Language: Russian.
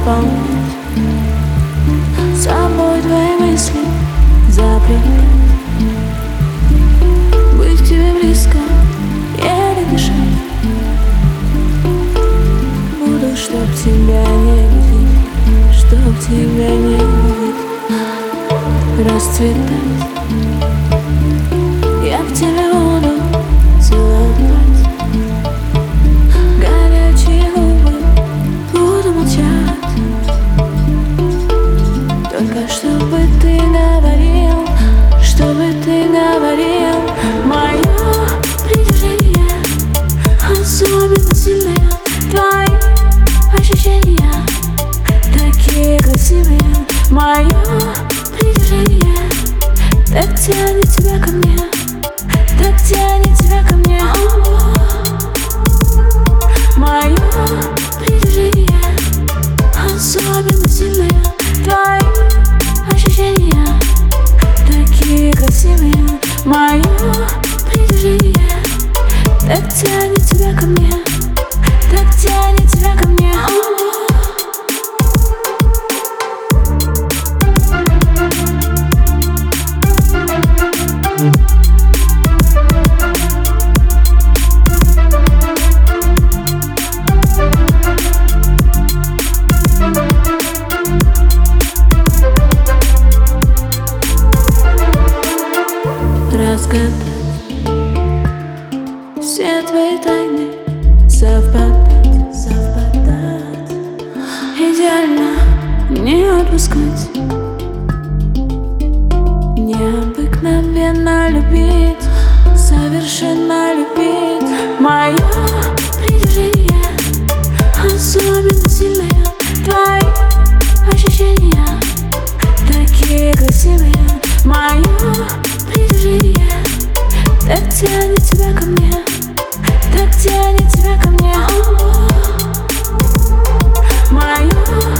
наполнить Собой твои мысли запретать Быть к тебе близко, еле дышать Буду, чтоб тебя не видеть Чтоб тебя не видеть. Расцветать Сильное Твои ощущения Такие красивые Мое притяжение Так тянет тебя ко мне Так тянет тебя ко мне Мое притяжение Особенно сильное разгадать Все твои тайны совпадать, совпадать Идеально не отпускать. Необыкновенно любить, совершенно любить. Мое тянет тебя ко мне, так тянет тебя ко мне мое.